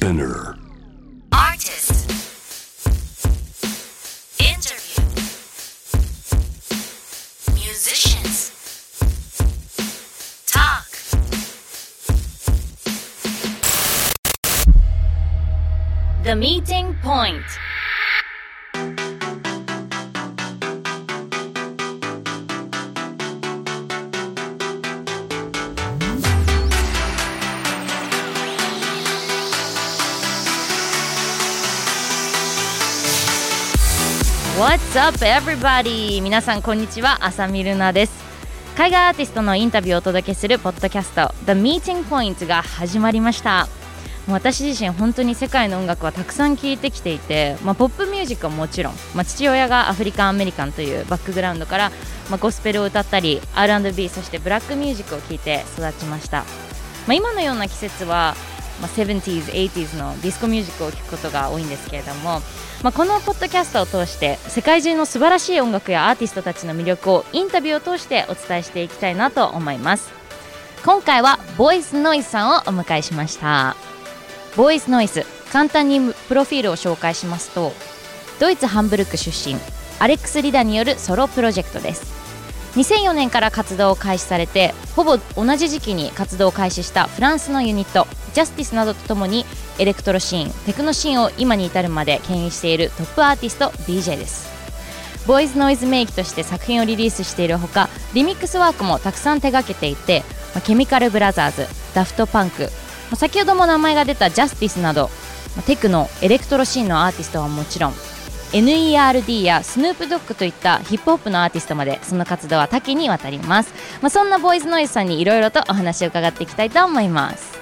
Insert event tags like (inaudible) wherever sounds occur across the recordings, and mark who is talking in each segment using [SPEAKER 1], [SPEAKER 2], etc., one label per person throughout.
[SPEAKER 1] Spinner.
[SPEAKER 2] Artist. Interview. Musicians. Talk. The meeting point. What's up everybody? 皆さんこんにちは、朝見るなです。海外アーティストのインタビューをお届けするポッドキャスト The Meeting Point が始まりました。私自身本当に世界の音楽はたくさん聴いてきていて、まあ、ポップミュージックはもちろん、まあ、父親がアフリカンアメリカンというバックグラウンドから、まあ、ゴスペルを歌ったり R&B そしてブラックミュージックを聴いて育ちました、ま、今のような季節は、まあ、70s、80s のディスコミュージックを聴くことが多いんですけれども、まあ、このポッドキャストを通して世界中の素晴らしい音楽やアーティストたちの魅力をインタビューを通してお伝えしていきたいなと思います。今回はボイスノイズさんをお迎えしました。ボイスノイズ簡単にプロフィールを紹介しますとドイツハンブルク出身アレックス・リダによるソロプロジェクトです。2004年から活動を開始されてほぼ同じ時期に活動を開始したフランスのユニットジャスティスなどとともにエレクトロシーンテクノシーンを今に至るまで牽引しているトップアーティスト DJ です。ボーイズノイズメイキとして作品をリリースしているほかリミックスワークもたくさん手掛けていて、まあケミカルブラザーズダフトパンク、まあ先ほども名前が出たジャスティスなど、まあテクノエレクトロシーンのアーティストはもちろん NERD やスヌープドッグといったヒップホップのアーティストまでその活動は多岐にわたります、まあ、そんなボーイズノイズさんにいろいろとお話を伺っていきたいと思います。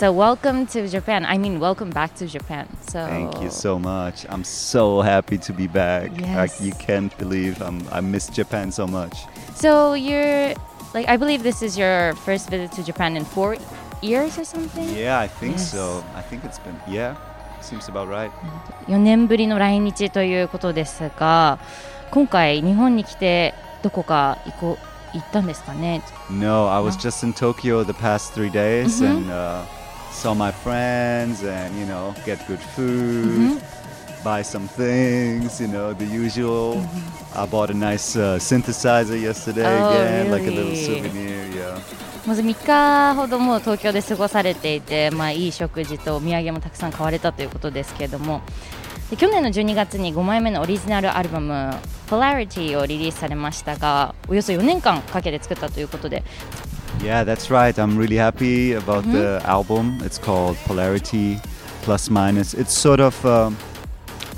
[SPEAKER 2] So welcome to Japan. I mean, welcome back to Japan. So
[SPEAKER 3] Thank you so much. I'm so happy to be back.
[SPEAKER 2] Yes.
[SPEAKER 3] I, you can't believe I'm, I miss Japan so much.
[SPEAKER 2] So you're like, I believe this is your first visit to Japan in four years or something.
[SPEAKER 3] Yeah, I think
[SPEAKER 2] Yes.
[SPEAKER 3] so. I think it's been, yeah, seems about right.
[SPEAKER 2] 4年ぶりの来日ということですが、今回日本に来てどこか行こう行ったんですかね。
[SPEAKER 3] No, I was
[SPEAKER 2] No.
[SPEAKER 3] just in Tokyo the past three days
[SPEAKER 2] Mhm.
[SPEAKER 3] and uh, saw my friends and, you know, get good
[SPEAKER 2] Mm-hmm.
[SPEAKER 3] food, buy some things, you know, the usual. I bought a nice uh, synthesizer yesterday
[SPEAKER 2] Mm-hmm. Oh,
[SPEAKER 3] again, like a little
[SPEAKER 2] really?
[SPEAKER 3] souvenir, yeah.
[SPEAKER 2] まず3日ほどもう東京で過ごされていて、まあ、いい食事とお土産もたくさん買われたということですけれどもで去年の12月に5枚目のオリジナルアルバム「Polarity」をリリースされましたがおよそ4年間かけて作ったということで
[SPEAKER 3] Yeah, that's right. I'm really happy about the mm-hmm. album. It's called Polarity Plus Minus. It's sort of, um,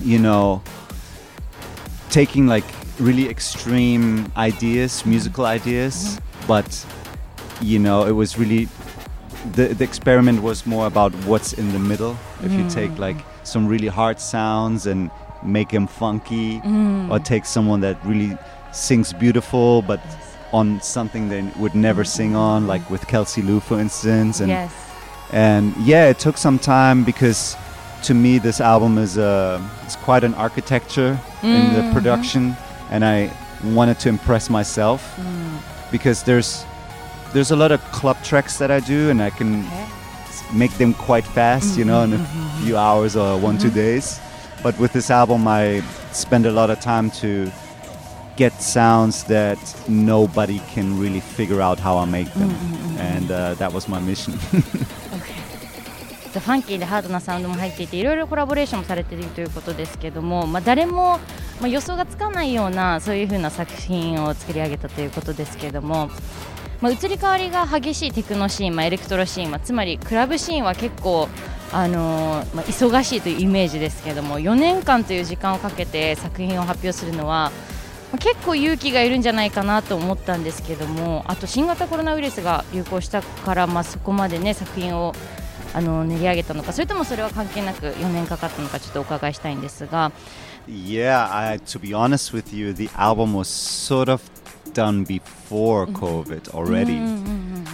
[SPEAKER 3] you know, taking like really extreme ideas, musical mm-hmm. ideas, mm-hmm. but you know, it was really the the experiment was more about what's in the middle. If you mm. take like some really hard sounds and make them funky, mm. or take someone that really sings beautiful, but on something they would never sing on, like with Kelsey Lu, for instance. And
[SPEAKER 2] Yes
[SPEAKER 3] and yeah, it took some time because to me this album is uh, it's quite an architecture in the
[SPEAKER 2] Mhm.
[SPEAKER 3] production, and I wanted to impress myself because there's there's a lot of club tracks that I do, and I can s- make them quite fast, you know, in a few hours or one two days. But with this album, I spend a lot of time to get sounds that nobody can really figure out how I make them, and uh, that was my mission. (laughs)
[SPEAKER 2] ファンキーでハードなサウンドも入っていていろいろコラボレーションもされているということですけども、まあ、誰も、まあ、予想がつかないようなそういう風な作品を作り上げたということですけども、まあ、移り変わりが激しいテクノシーン、まあ、エレクトロシーン、まあ、つまりクラブシーンは結構、あのーまあ、忙しいというイメージですけども4年間という時間をかけて作品を発表するのはまあ結構勇気がいるんじゃないかなと思ったんですけどもあと新型コロナウイルスが流行したから、まあ、そこまで、ね、作品をあの練り上げたのかそれともそれは関係なく4年かかったのかちょっとお伺いしたいんですが。
[SPEAKER 3] Yeah, I, to be honest with you, the album was sort of done before COVID already.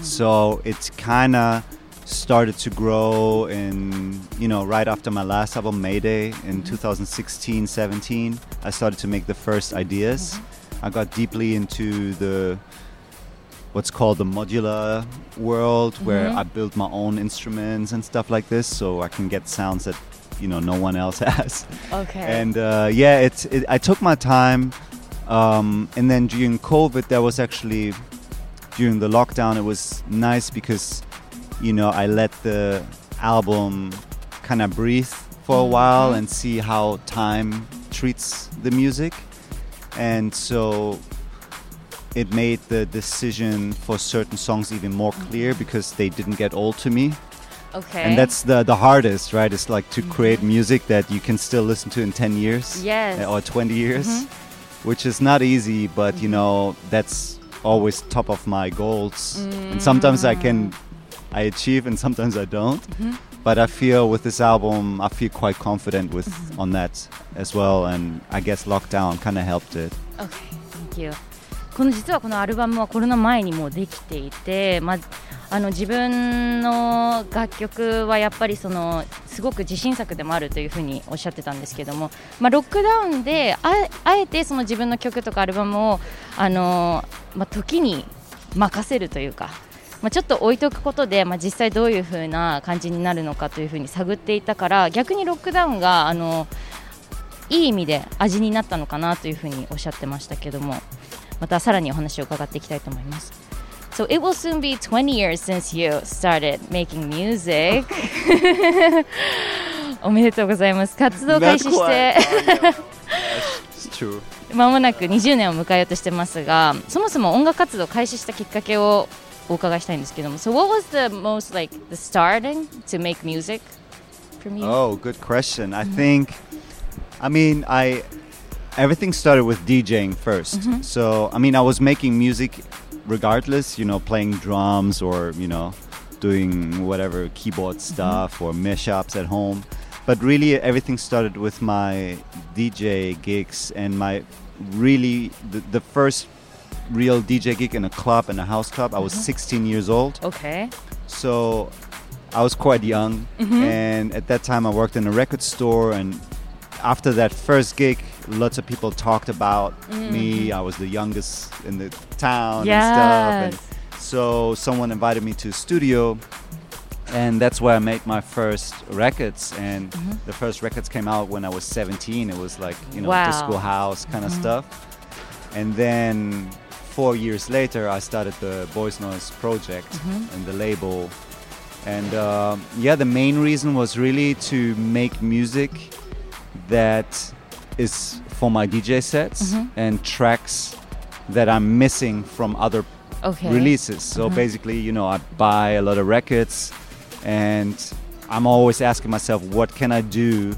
[SPEAKER 3] So it's kind of started to grow in, you know, right after my last album, Mayday, in 2016 17. I started to make the first ideas. I got deeply into the what's called the modular world where
[SPEAKER 2] Mhm.
[SPEAKER 3] I build my own instruments and stuff like this so I can get sounds that you know no one else (laughs) has
[SPEAKER 2] Okay.
[SPEAKER 3] and uh, yeah it's it, I took my time um, and then during COVID that was actually during the lockdown it was nice because you know I let the album kind of breathe for a while
[SPEAKER 2] Mhm.
[SPEAKER 3] and see how time treats the music and so it made the decision for certain songs even more clear because they didn't get old to me
[SPEAKER 2] okay.
[SPEAKER 3] and that's the the hardest right it's like to create music that you can still listen to in 10 years
[SPEAKER 2] Yes.
[SPEAKER 3] or 20 years
[SPEAKER 2] Mhm.
[SPEAKER 3] which is not easy but you know that's always top of my goals and sometimes i can i achieve and sometimes i don't
[SPEAKER 2] Mhm.
[SPEAKER 3] but i feel with this album i feel quite confident with on that as well and i guess lockdown kind of helped it
[SPEAKER 2] Okay, thank you. この実はこのアルバムはコロナ前にもうできていて、まあ、あの自分の楽曲はやっぱりそのすごく自信作でもあるというふうにおっしゃってたんですけども、まあ、ロックダウンでああえてその自分の曲とかアルバムをあの、まあ、時に任せるというか。まあ、ちょっと置いとくことで、まあ、実際どういう風な感じになるのかというふうに探っていたから逆にロックダウンがあのいい意味で味になったのかなというふうにおっしゃってましたけどもまたさらにお話を伺っていきたいと思います。So it will soon be 20 years since you started making music. (laughs) おめでとうございます。活動開始して。(laughs) まもなく20年を迎えようとしてますがそもそも音楽活動を開始したきっかけをお伺いしたいんですけども So what was the most like the starting to make music from you?
[SPEAKER 3] Oh, good question. I think, I mean, I everything started with DJing 1st So, I mean, I was making music regardless, you know, playing drums or you know, doing whatever keyboard stuff or mashups at home. But really, everything started with my DJ gigs and my really the, the first real DJ gig in a club in a house club. I was uh-huh. 16 years old.
[SPEAKER 2] Okay.
[SPEAKER 3] So I was quite young, mm-hmm. and at that time I worked in a record store. And after that first gig, lots of people talked about mm. me. Mm-hmm. I was the youngest in the town and stuff. And so someone invited me to a studio, and that's where I made my first records. And mm-hmm. the first records came out when I was 17. It was like you know
[SPEAKER 2] Wow.
[SPEAKER 3] disco house kind of stuff. And then four years later, I started the Boys Noize project mm-hmm. and the label. And um yeah, the main reason was really to make music that is for my DJ sets mm-hmm. and tracks that I'm missing from other
[SPEAKER 2] Okay.
[SPEAKER 3] releases. So mm-hmm. basically, you know, I buy a lot of records and I'm always asking myself, what can I do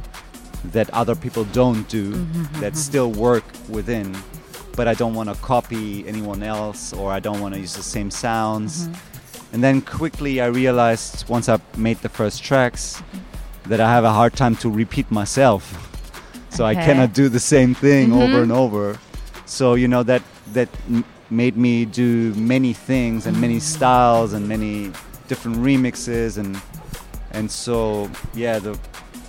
[SPEAKER 3] that other people don't do that still work within, but I don't want to copy anyone else or I don't want to use the same sounds. Mm-hmm. And then quickly I realized once I made the first tracks mm-hmm. that I have a hard time to repeat myself. So I cannot do the same thing mm-hmm. over and over. So you know that that m- made me do many things and many styles and many different remixes and and so yeah the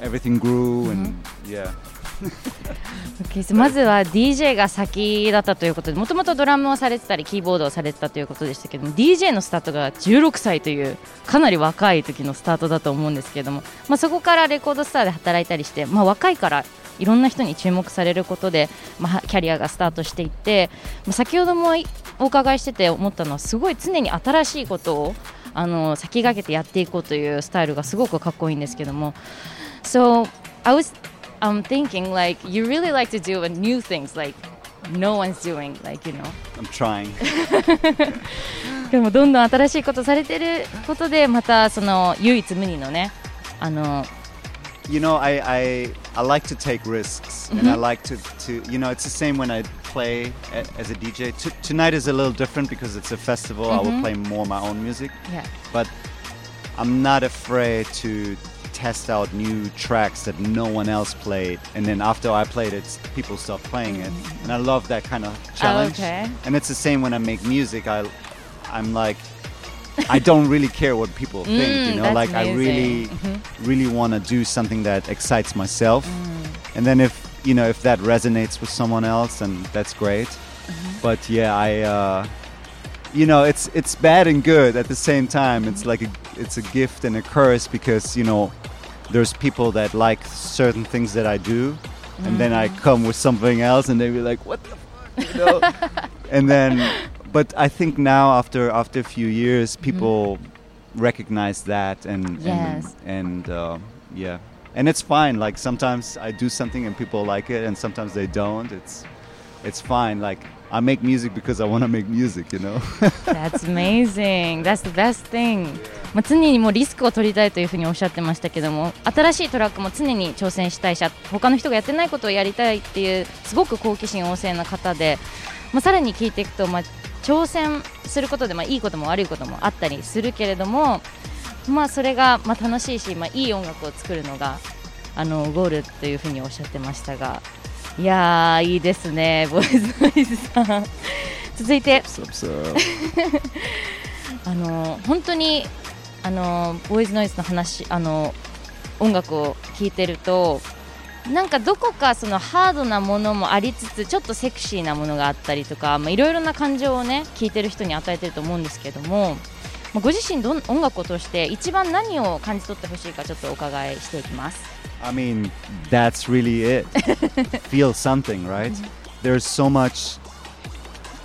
[SPEAKER 3] everything grew and yeah.
[SPEAKER 2] Okay, (laughs) まずは DJ が先だったということでもともとドラムをされてたりキーボードをされてたということでしたけども DJ のスタートが16歳というかなり若い時のスタートだと思うんですけども、まあ、そこからレコードスターで働いたりして、まあ、若いからいろんな人に注目されることで、まあ、キャリアがスタートしていって、まあ先ほどもお伺いしてて思ったのはすごい常に新しいことをあの先駆けてやっていこうというスタイルがすごくかっこいいんですけども So I was um, thinking like you really like to do new things like no one's doing like you know
[SPEAKER 3] I'm trying (laughs)
[SPEAKER 2] でもどんどん新しいことされてることでまたその唯一無二のねあの
[SPEAKER 3] you know I, I I like to take risks and I like to, to you know it's the same when I play a, as a DJ T- tonight is a little different because it's a festival I will play more my own music
[SPEAKER 2] yeah.
[SPEAKER 3] but I'm not afraid to test out new tracks that no one else played. And then after I played it people start playing it. And I love that kind of challenge.
[SPEAKER 2] okay.
[SPEAKER 3] and it's the same when I make music. I I'm like I don't really care what people think you
[SPEAKER 2] Mm,
[SPEAKER 3] know?
[SPEAKER 2] that's
[SPEAKER 3] like I really
[SPEAKER 2] amazing.
[SPEAKER 3] really want to do something that excites myself. And then if you know if that resonates with someone else then that's great. But yeah I uh, you know, it's it's bad and good at the same time. It's like a, it's a gift and a curse because you know, there's people that like certain things that I do, and then I come with something else, and they be like, "What the fuck," you know. (laughs) and then, but I think now after after a few years, people recognize that, and
[SPEAKER 2] Yes.
[SPEAKER 3] and, and uh, yeah, and it's fine. Like sometimes I do something and people like it, and sometimes they don't. It's it's fine. Like I make music because I want to make music, you know? (laughs)
[SPEAKER 2] That's amazing. That's the best thing. まあ、常にもうリスクを取りたいというふうにおっしゃってましたけども新しいトラックも常に挑戦したいし他の人がやってないことをやりたいっていうすごく好奇心旺盛な方で、まあ、さらに聞いていくと、まあ、挑戦することで、まあ、いいことも悪いこともあったりするけれども、まあ、それがまあ楽しいし、まあ、いい音楽を作るのがあのゴールというふうにおっしゃってましたがいやーいいですね (laughs) ボーイズノイズさん続いて. (laughs) あの本当にあのボーイズノイズの話あの音楽を聴いてるとなんかどこかそのハードなものもありつつちょっとセクシーなものがあったりとかまあいろいろな感情をね聴いてる人に与えてると思うんですけども、まあ、ご自身どん音楽を通して一番何を感じ取ってほしいかちょっとお伺いしていきます。
[SPEAKER 3] I mean, that's really it. (laughs) Feel something, right? Mm-hmm. There's so much.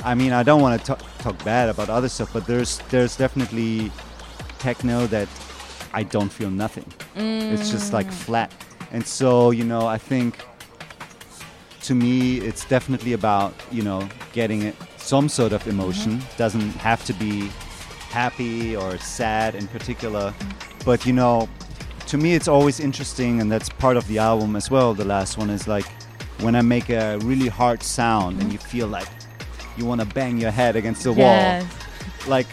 [SPEAKER 3] I mean, I don't want to talk bad about other stuff, but there's there's definitely techno that I don't feel nothing. It's just like mm. flat. And so, you know, I think to me, it's definitely about you know getting it some sort of emotion. Mm-hmm. Doesn't have to be happy or sad in particular, mm. but you know, to me, it's always interesting, and that's part of the album as well. The last one is like when I make a really hard sound and you feel like you want to bang your head against the wall. Like,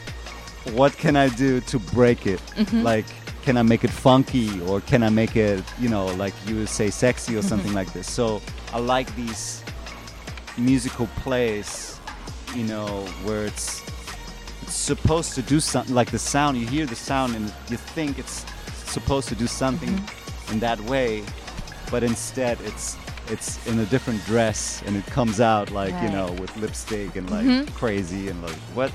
[SPEAKER 3] what can I do to break it? Mm-hmm. Like, can I make it funky or can I make it, you know, like you would say sexy or mm-hmm. something like this? So I like these musical plays, you know, where it's, it's supposed to do something like the sound. You hear the sound and you think it's supposed to do something in that way, but instead it's it's in a different dress and it comes out like you know with lipstick and like mm-hmm. crazy and like what?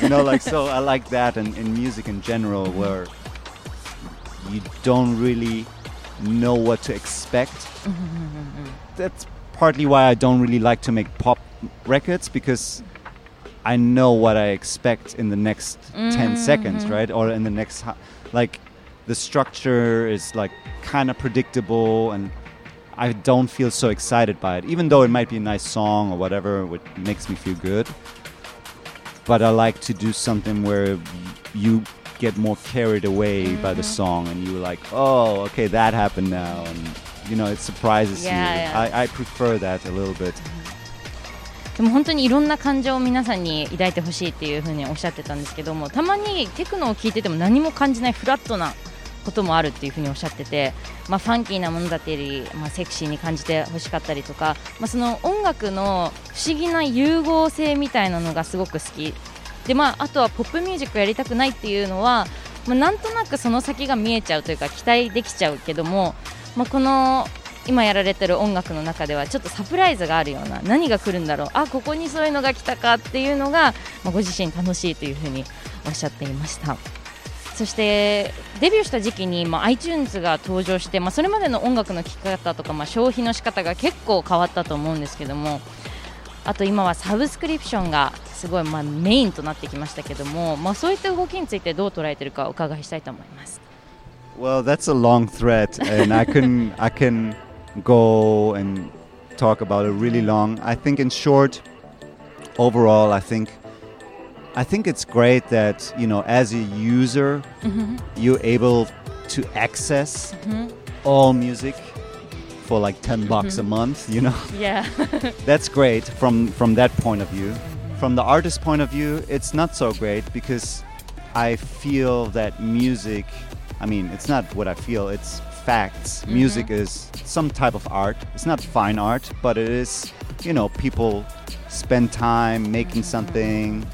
[SPEAKER 3] You know like so I like that and in music in general where you don't really know what to expect. Mm-hmm. That's partly why I don't really like to make pop records because I know what I expect in the next 10 seconds, mm-hmm. right? Or in the next like the structure is like kind of predictable and I don't feel so excited by it even though it might be a nice song or whatever which makes me feel good. But I like to do something where y- you get more carried away by the song and you're like, "Oh, okay, that happened now." And you know, it surprises
[SPEAKER 2] Yeah,
[SPEAKER 3] you.
[SPEAKER 2] yeah.
[SPEAKER 3] I, I prefer that a little bit.
[SPEAKER 2] でも本当にいろんな感情を皆さんに抱いてほしいっていうふうにおっしゃってたんですけどもたまにテクノを聴いてても何も感じないフラットな こともあるっていうふうにおっしゃってて、まあ、ファンキーなものだったり、まあ、セクシーに感じてほしかったりとか、まあ、その音楽の不思議な融合性みたいなのがすごく好き。で、まあ、あとはポップミュージックやりたくないっていうのは、まあ、なんとなくその先が見えちゃうというか期待できちゃうけども、まあ、この今やられてる音楽の中ではちょっとサプライズがあるような何が来るんだろうあここにそういうのが来たかっていうのが、まあ、ご自身楽しいというふうにおっしゃっていました。そしてデビューした時期に、まあ、iTunes が登場して、まあ、それまでの音楽の聴き方とか、まあ、消費の仕方が結構変わったと思うんですけどもあと今はサブスクリプションがすごい、まあ、メインとなってきましたけども、まあ、そういった動きについてどう捉えているかお伺いしたいと思います。
[SPEAKER 3] Well, that's a long thread, and I can I can go and talk about it really long. I think, in short, overall, I think I think it's great that you know, as a user, mm-hmm. you're able to access mm-hmm. all music for like ten mm-hmm. bucks a month. You know, (laughs)
[SPEAKER 2] Yeah. (laughs)
[SPEAKER 3] that's great from from that point of view. From the artist point of view, it's not so great because I feel that music. I mean, it's not what I feel; it's facts. Music is some type of art. It's not fine art, but it is. You know, people spend time making something.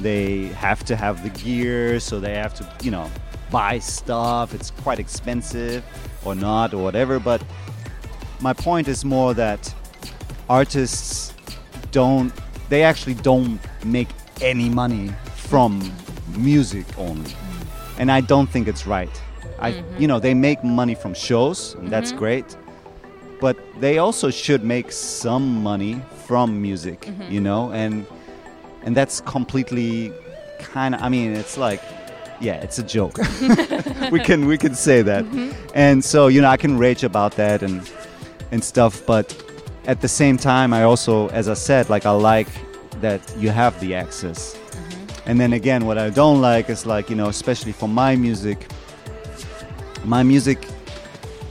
[SPEAKER 3] They have to have the gear, so they have to, you know, buy stuff. It's quite expensive, or not, or whatever. But my point is more that artists don't they actually don't make any money from music only. And I don't think it's right. I, mm-hmm. you know, they make money from shows, and that's mm-hmm. great. But they also should make some money from music, mm-hmm. you know, and and that's completely kind of. I mean, it's like, yeah, it's a joke. (laughs) we can we can say that, mm-hmm. and so you know, I can rage about that and and stuff, but at the same time, I also, as I said, like I like that you have the access. Mm-hmm. And then again, what I don't like is like, you know, especially for my music, my music,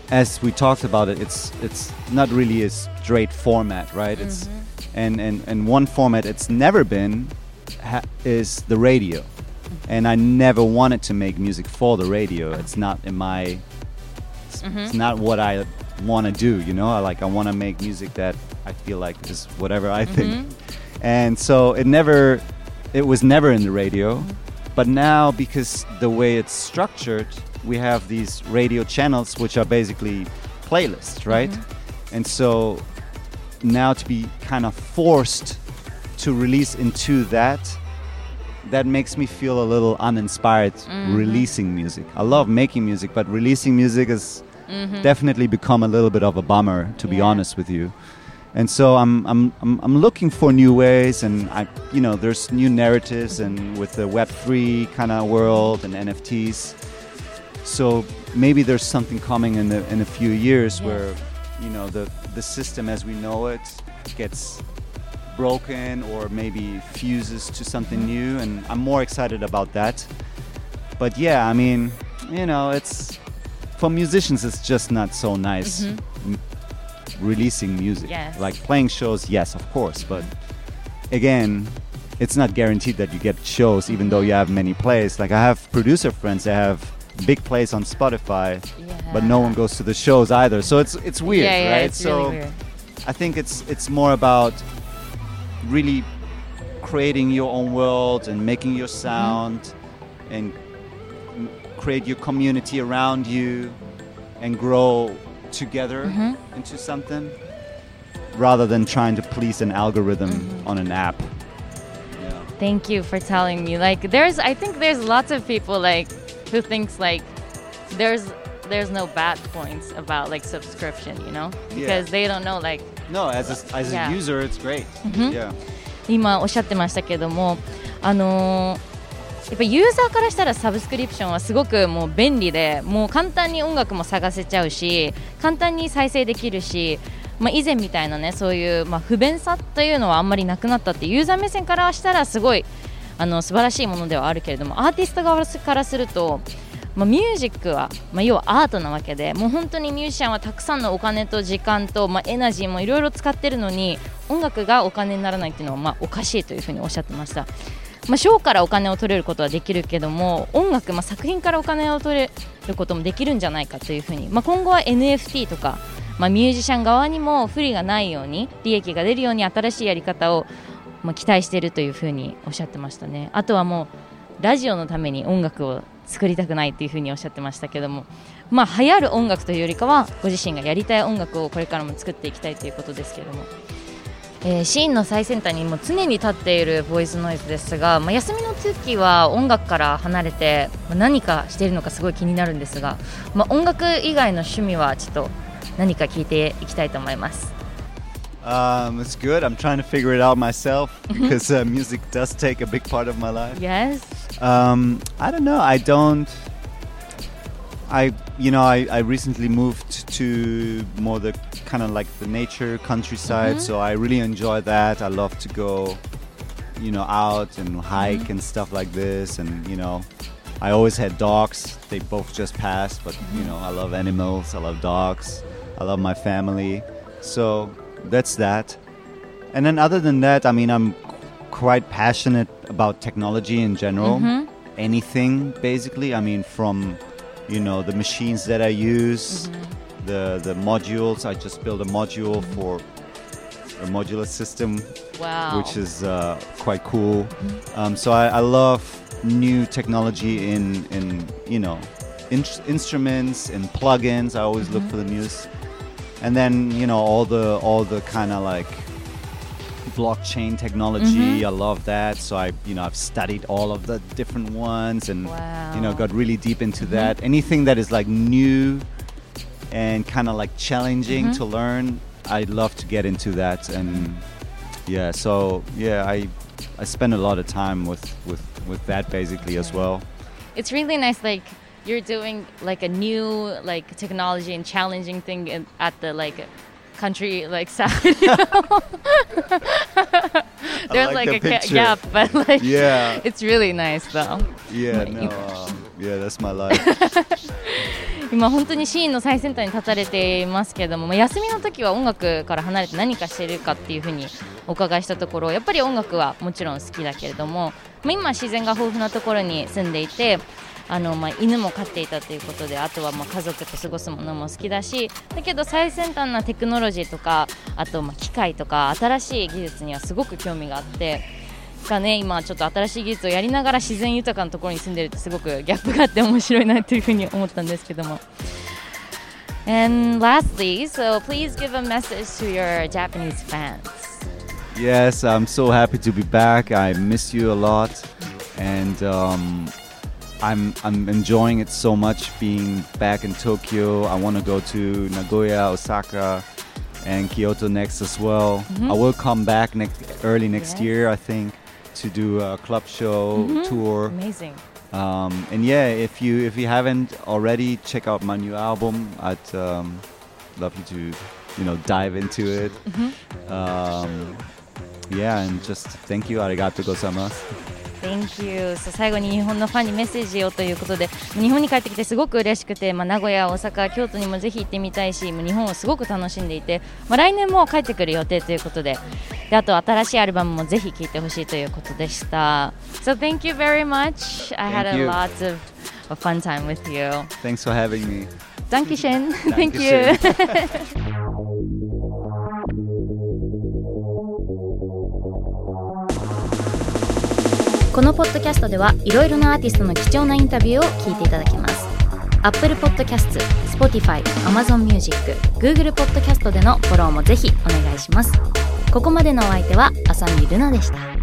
[SPEAKER 3] as we talked about it, it's it's not really a straight format, right? It's mm-hmm. And, and and one format it's never been ha- is the radio, and I never wanted to make music for the radio. It's not in my, it's, it's mm-hmm. not what I want to do. You know, I like I want to make music that I feel like is whatever I think, mm-hmm. and so it never, it was never in the radio, but now because the way it's structured, we have these radio channels which are basically playlists, right? Mm-hmm. And so now to be kind of forced to release into that that makes me feel a little uninspired mm-hmm. releasing music. I love making music but releasing music has mm-hmm. definitely become a little bit of a bummer to be
[SPEAKER 2] Yeah.
[SPEAKER 3] honest with you. And so I'm, I'm i'm i'm looking for new ways and i you know there's new narratives and with the web3 kind of world and nfts so maybe there's something coming in the in a few years
[SPEAKER 2] Yeah.
[SPEAKER 3] where you know the the system as we know it gets broken or maybe fuses to something
[SPEAKER 2] Mm-hmm.
[SPEAKER 3] new and I'm more excited about that. But yeah, I mean, you know, it's for musicians it's just not so nice m- releasing music.
[SPEAKER 2] Mm-hmm. Yes.
[SPEAKER 3] Like playing shows, yes, of course, but again, it's not guaranteed that you get shows even though you have many plays. Like I have producer friends that have big plays on Spotify, but no one goes to the shows either. So it's it's weird,
[SPEAKER 2] yeah, yeah,
[SPEAKER 3] right?
[SPEAKER 2] it's
[SPEAKER 3] so
[SPEAKER 2] really weird.
[SPEAKER 3] I think it's it's more about really creating your own world and making your
[SPEAKER 2] Mm-hmm.
[SPEAKER 3] sound and create your community around you and grow together
[SPEAKER 2] Mm-hmm.
[SPEAKER 3] into something rather than trying to please an algorithm
[SPEAKER 2] Mm-hmm.
[SPEAKER 3] on an app. Yeah.
[SPEAKER 2] Thank you for telling me. Like there's I think there's lots of people like who thinks like there's there's no bad points about like subscription, you know? Because they don't know like
[SPEAKER 3] No, as a, as
[SPEAKER 2] Yeah.
[SPEAKER 3] a user, it's great.
[SPEAKER 2] Mhm.
[SPEAKER 3] Yeah.
[SPEAKER 2] 今おっしゃってましたけどもあのーやっぱユーザーからしたらサブスクリプションはすごくもう便利でもう簡単に音楽も探せちゃうし簡単に再生できるし、まあ、以前みたいなねそういう、まあ、不便さというのはあんまりなくなったってユーザー目線からしたらすごいあの素晴らしいものではあるけれどもアーティスト側からすると、まあ、ミュージックは、まあ、要はアートなわけでもう本当にミュージシャンはたくさんのお金と時間と、まあ、エナジーもいろいろ使ってるのに音楽がお金にならないっていうのは、まあ、おかしいというふうにおっしゃってました。まあ、ショーからお金を取れることはできるけども音楽、まあ、作品からお金を取れることもできるんじゃないかというふうに、まあ、今後は NFT とか、まあ、ミュージシャン側にも不利がないように利益が出るように新しいやり方を、まあ、期待しているというふうにおっしゃってましたねあとはもうラジオのために音楽を作りたくないというふうにおっしゃってましたけどもまあ流行る音楽というよりかはご自身がやりたい音楽をこれからも作っていきたいということですけれどもえーシーンの最先端にも常に立っているボイスノイズですが、まあ、休みの時は音楽から離れて、まあ何かしているのかすごい気になるんですが、まあ、音楽以外の趣味はちょっと何か聞いていきたいと思います。
[SPEAKER 3] Um, it's good. I'm trying to figure it out myself because uh, music does take a big part of my life.
[SPEAKER 2] Yes.
[SPEAKER 3] Um, I don't know. I don't. I you know I, I recently moved to more the kind of like the nature countryside,
[SPEAKER 2] Mhm.
[SPEAKER 3] so I really enjoy that. I love to go, you know, out and hike and stuff like this, and you know, I always had dogs. They both just passed, but you know, I love animals. I love dogs. I love my family. So that's that. And then other than that, I mean, I'm quite passionate about technology in general.
[SPEAKER 2] Mhm.
[SPEAKER 3] anything basically. I mean from you know the machines that i use the the modules. I just built a module for a modular system
[SPEAKER 2] Wow.
[SPEAKER 3] which is uh, quite cool. Um, so I, I love new technology in in you know in- instruments and plugins. I always look for the news and then you know all the all the kind of like blockchain technology.
[SPEAKER 2] Mhm.
[SPEAKER 3] I love that. So I, you know, I've studied all of the different ones and you know got really deep into
[SPEAKER 2] Mhm.
[SPEAKER 3] that. Anything that is like new and kind of like challenging
[SPEAKER 2] Mhm.
[SPEAKER 3] to learn, I love to get into that. And yeah, so yeah, I I spend a lot of time with with with that basically as well.
[SPEAKER 2] It's really nice like you're doing like a new like technology and challenging thing at the like country like side. you know? There's
[SPEAKER 3] like
[SPEAKER 2] like,
[SPEAKER 3] the
[SPEAKER 2] a
[SPEAKER 3] picture.
[SPEAKER 2] gap, but like
[SPEAKER 3] Yeah.
[SPEAKER 2] it's really nice though.
[SPEAKER 3] Yeah, no, um, yeah, that's my life.
[SPEAKER 2] 今本当にシーンの最先端に立たれていますけれども、まあ、休みの時は音楽から離れて何かしているかっていうふうにお伺いしたところやっぱり音楽はもちろん好きだけれども、まあ、今自然が豊富なところに住んでいてあの、まあ、犬も飼っていたということであとはまあ家族と過ごすものも好きだしだけど最先端なテクノロジーとかあとまあ機械とか新しい技術にはすごく興味があって。がね、今ちょっと新しい技術をやりながら自然豊かなところに住んでるってすごくギャップがあって面白いなというふうに思ったんですけども And lastly, so please give a message to your Japanese fans.
[SPEAKER 3] Yes, I'm so happy to be back. I miss you a lot, and um, I'm I'm enjoying it so much being back in Tokyo. I want to go to Nagoya, Osaka, and Kyoto next as well.
[SPEAKER 2] Mhm.
[SPEAKER 3] I will come back next early next
[SPEAKER 2] Yes.
[SPEAKER 3] year, I think, to do a club show
[SPEAKER 2] Mhm.
[SPEAKER 3] tour.
[SPEAKER 2] Amazing.
[SPEAKER 3] Um, and yeah, if you if you haven't already, check out my new album. I'd um, love you to you know dive into it.
[SPEAKER 2] Mhm.
[SPEAKER 3] Um, yeah, and just thank you, arigato gozaimasu.
[SPEAKER 2] Thank you. 最後に日本のファンにメッセージをということで日本に帰ってきてすごく嬉しくて、まあ、名古屋、大阪、京都にもぜひ行ってみたいし日本をすごく楽しんでいて、まあ、来年も帰ってくる予定ということでであと新しいアルバムもぜひ聴いてほしいということでした。So thank you very much. I had a lot of a fun time with you.
[SPEAKER 3] Thanks for having me.
[SPEAKER 2] Dankeschön. Thank you. (laughs) このポッドキャストではいろいろなアーティストの貴重なインタビューを聞いていただけます。Apple Podcast、Spotify、Amazon Music、Google Podcast でのフォローもぜひお願いします。ここまでのお相手は浅見ルナでした。